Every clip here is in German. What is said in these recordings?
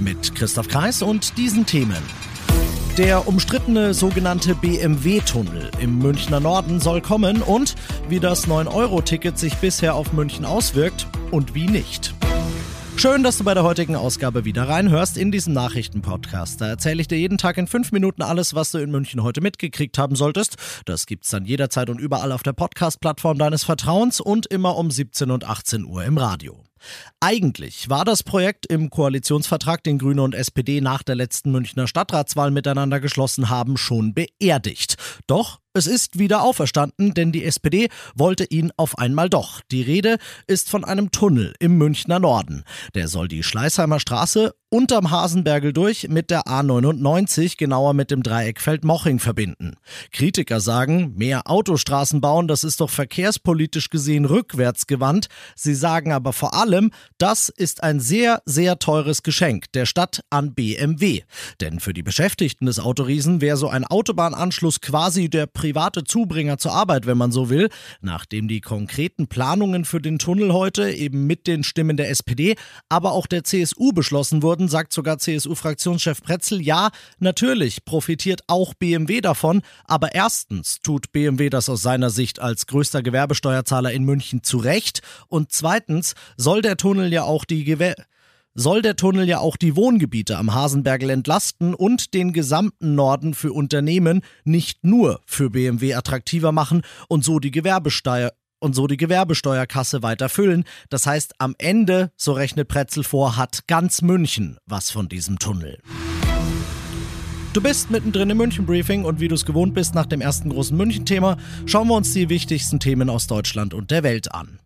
Mit Christoph Kreis und diesen Themen. Der umstrittene sogenannte BMW-Tunnel im Münchner Norden soll kommen und wie das 9-Euro-Ticket sich bisher auf München auswirkt und wie nicht. Schön, dass du bei der heutigen Ausgabe wieder reinhörst in diesem Nachrichtenpodcast. Da erzähle ich dir jeden Tag in fünf Minuten alles, was du in München heute mitgekriegt haben solltest. Das gibt's dann jederzeit und überall auf der Podcast-Plattform deines Vertrauens und immer um 17 und 18 Uhr im Radio. Eigentlich war das Projekt im Koalitionsvertrag, den Grüne und SPD nach der letzten Münchner Stadtratswahl miteinander geschlossen haben, schon beerdigt. Doch es ist wieder auferstanden, denn die SPD wollte ihn auf einmal doch. Die Rede ist von einem Tunnel im Münchner Norden. Der soll die Schleißheimer Straße unterm Hasenbergel durch mit der A99, genauer mit dem Dreieckfeld Moching verbinden. Kritiker sagen, mehr Autostraßen bauen, das ist doch verkehrspolitisch gesehen rückwärtsgewandt. Sie sagen aber vor allem, das ist ein sehr, sehr teures Geschenk der Stadt an BMW. Denn für die Beschäftigten des Autoriesen wäre so ein Autobahnanschluss quasi der private Zubringer zur Arbeit, wenn man so will. Nachdem die konkreten Planungen für den Tunnel heute eben mit den Stimmen der SPD, aber auch der CSU beschlossen wurden, sagt sogar CSU-Fraktionschef Pretzel, ja, natürlich profitiert auch BMW davon, aber erstens tut BMW das aus seiner Sicht als größter Gewerbesteuerzahler in München zurecht. Und zweitens soll der Tunnel ja auch die Gewer soll der Tunnel ja auch die Wohngebiete am Hasenbergel entlasten und den gesamten Norden für Unternehmen nicht nur für BMW attraktiver machen und so die Gewerbesteuer und so die Gewerbesteuerkasse weiter füllen. Das heißt, am Ende, so rechnet Pretzel vor, hat ganz München was von diesem Tunnel. Du bist mittendrin im München-Briefing und wie du es gewohnt bist nach dem ersten großen München-Thema, schauen wir uns die wichtigsten Themen aus Deutschland und der Welt an.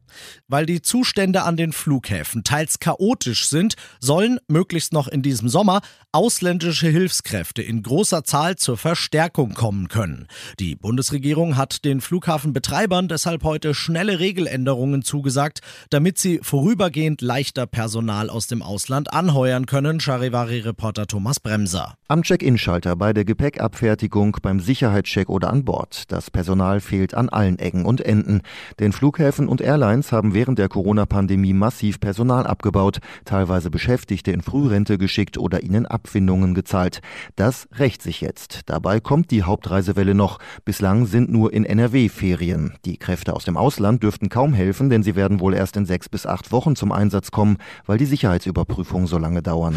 Weil die Zustände an den Flughäfen teils chaotisch sind, sollen möglichst noch in diesem Sommer ausländische Hilfskräfte in großer Zahl zur Verstärkung kommen können. Die Bundesregierung hat den Flughafenbetreibern deshalb heute schnelle Regeländerungen zugesagt, damit sie vorübergehend leichter Personal aus dem Ausland anheuern können, Charivari-Reporter Thomas Bremser. Am Check-in-Schalter, bei der Gepäckabfertigung, beim Sicherheitscheck oder an Bord. Das Personal fehlt an allen Ecken und Enden. Denn Flughäfen und Airlines Airlines haben während der Corona-Pandemie massiv Personal abgebaut, teilweise Beschäftigte in Frührente geschickt oder ihnen Abfindungen gezahlt. Das rächt sich jetzt. Dabei kommt die Hauptreisewelle noch. Bislang sind nur in NRW Ferien. Die Kräfte aus dem Ausland dürften kaum helfen, denn sie werden wohl erst in sechs bis acht Wochen zum Einsatz kommen, weil die Sicherheitsüberprüfungen so lange dauern.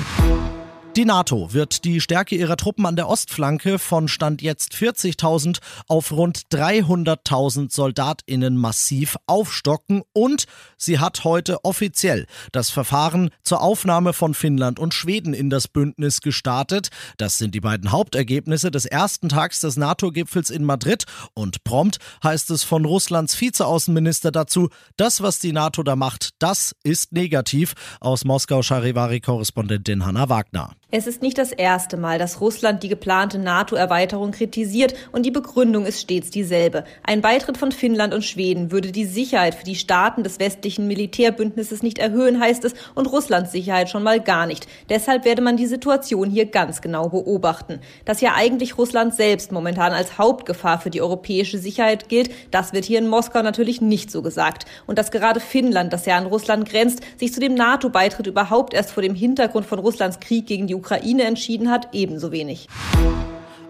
Die NATO wird die Stärke ihrer Truppen an der Ostflanke von Stand jetzt 40.000 auf rund 300.000 Soldatinnen massiv aufstocken und sie hat heute offiziell das Verfahren zur Aufnahme von Finnland und Schweden in das Bündnis gestartet. Das sind die beiden Hauptergebnisse des ersten Tags des NATO-Gipfels in Madrid und prompt heißt es von Russlands Vizeaußenminister dazu, das, was die NATO da macht, das ist negativ. Aus Moskau Charivari-Korrespondentin Hanna Wagner. Es ist nicht das erste Mal, dass Russland die geplante NATO-Erweiterung kritisiert und die Begründung ist stets dieselbe. Ein Beitritt von Finnland und Schweden würde die Sicherheit für die Staaten des westlichen Militärbündnisses nicht erhöhen, heißt es, und Russlands Sicherheit schon mal gar nicht. Deshalb werde man die Situation hier ganz genau beobachten. Dass ja eigentlich Russland selbst momentan als Hauptgefahr für die europäische Sicherheit gilt, das wird hier in Moskau natürlich nicht so gesagt. Und dass gerade Finnland, das ja an Russland grenzt, sich zu dem NATO-Beitritt überhaupt erst vor dem Hintergrund von Russlands Krieg gegen die Ukraine entschieden hat, ebenso wenig.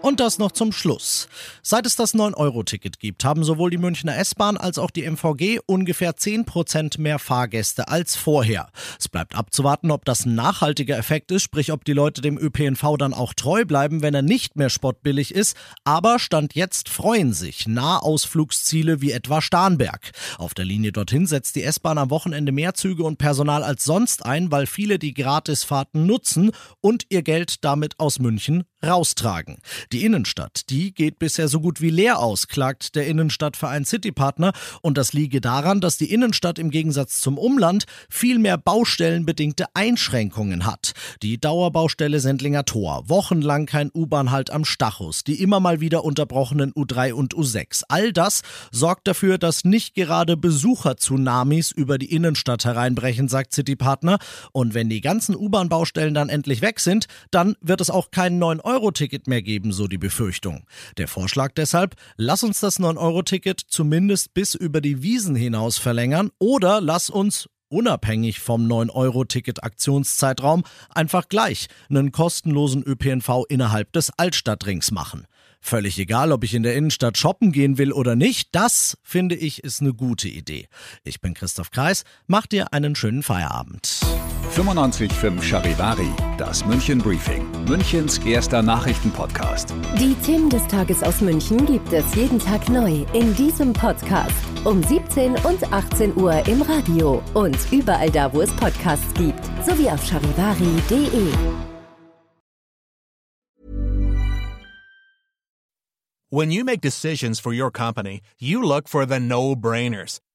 Und das noch zum Schluss. Seit es das 9-Euro-Ticket gibt, haben sowohl die Münchner S-Bahn als auch die MVG ungefähr 10% mehr Fahrgäste als vorher. Es bleibt abzuwarten, ob das ein nachhaltiger Effekt ist, sprich ob die Leute dem ÖPNV dann auch treu bleiben, wenn er nicht mehr spottbillig ist. Aber Stand jetzt freuen sich Nahausflugsziele wie etwa Starnberg. Auf der Linie dorthin setzt die S-Bahn am Wochenende mehr Züge und Personal als sonst ein, weil viele die Gratisfahrten nutzen und ihr Geld damit aus München raustragen. Die Innenstadt, die geht bisher so gut wie leer aus, klagt der Innenstadtverein Citypartner. Und das liege daran, dass die Innenstadt im Gegensatz zum Umland viel mehr baustellenbedingte Einschränkungen hat. Die Dauerbaustelle Sendlinger Tor, wochenlang kein U-Bahn-Halt am Stachus, die immer mal wieder unterbrochenen U3 und U6. All das sorgt dafür, dass nicht gerade Besucher-Tsunamis über die Innenstadt hereinbrechen, sagt Citypartner. Und wenn die ganzen U-Bahn-Baustellen dann endlich weg sind, dann wird es auch keinen neuen9-Euro-Ticket mehr geben, so die Befürchtung. Der Vorschlag deshalb, lass uns das 9-Euro-Ticket zumindest bis über die Wiesen hinaus verlängern oder lass uns unabhängig vom 9-Euro-Ticket-Aktionszeitraum einfach gleich einen kostenlosen ÖPNV innerhalb des Altstadtrings machen. Völlig egal, ob ich in der Innenstadt shoppen gehen will oder nicht, das finde ich ist eine gute Idee. Ich bin Christoph Kreis, mach dir einen schönen Feierabend. 95.5 Charivari, das München Briefing, Münchens erster Nachrichtenpodcast. Die Themen des Tages aus München gibt es jeden Tag neu in diesem Podcast. Um 17 und 18 Uhr im Radio und überall da, wo es Podcasts gibt, sowie auf charivari.de. When you make decisions for your company, you look for the no-brainers.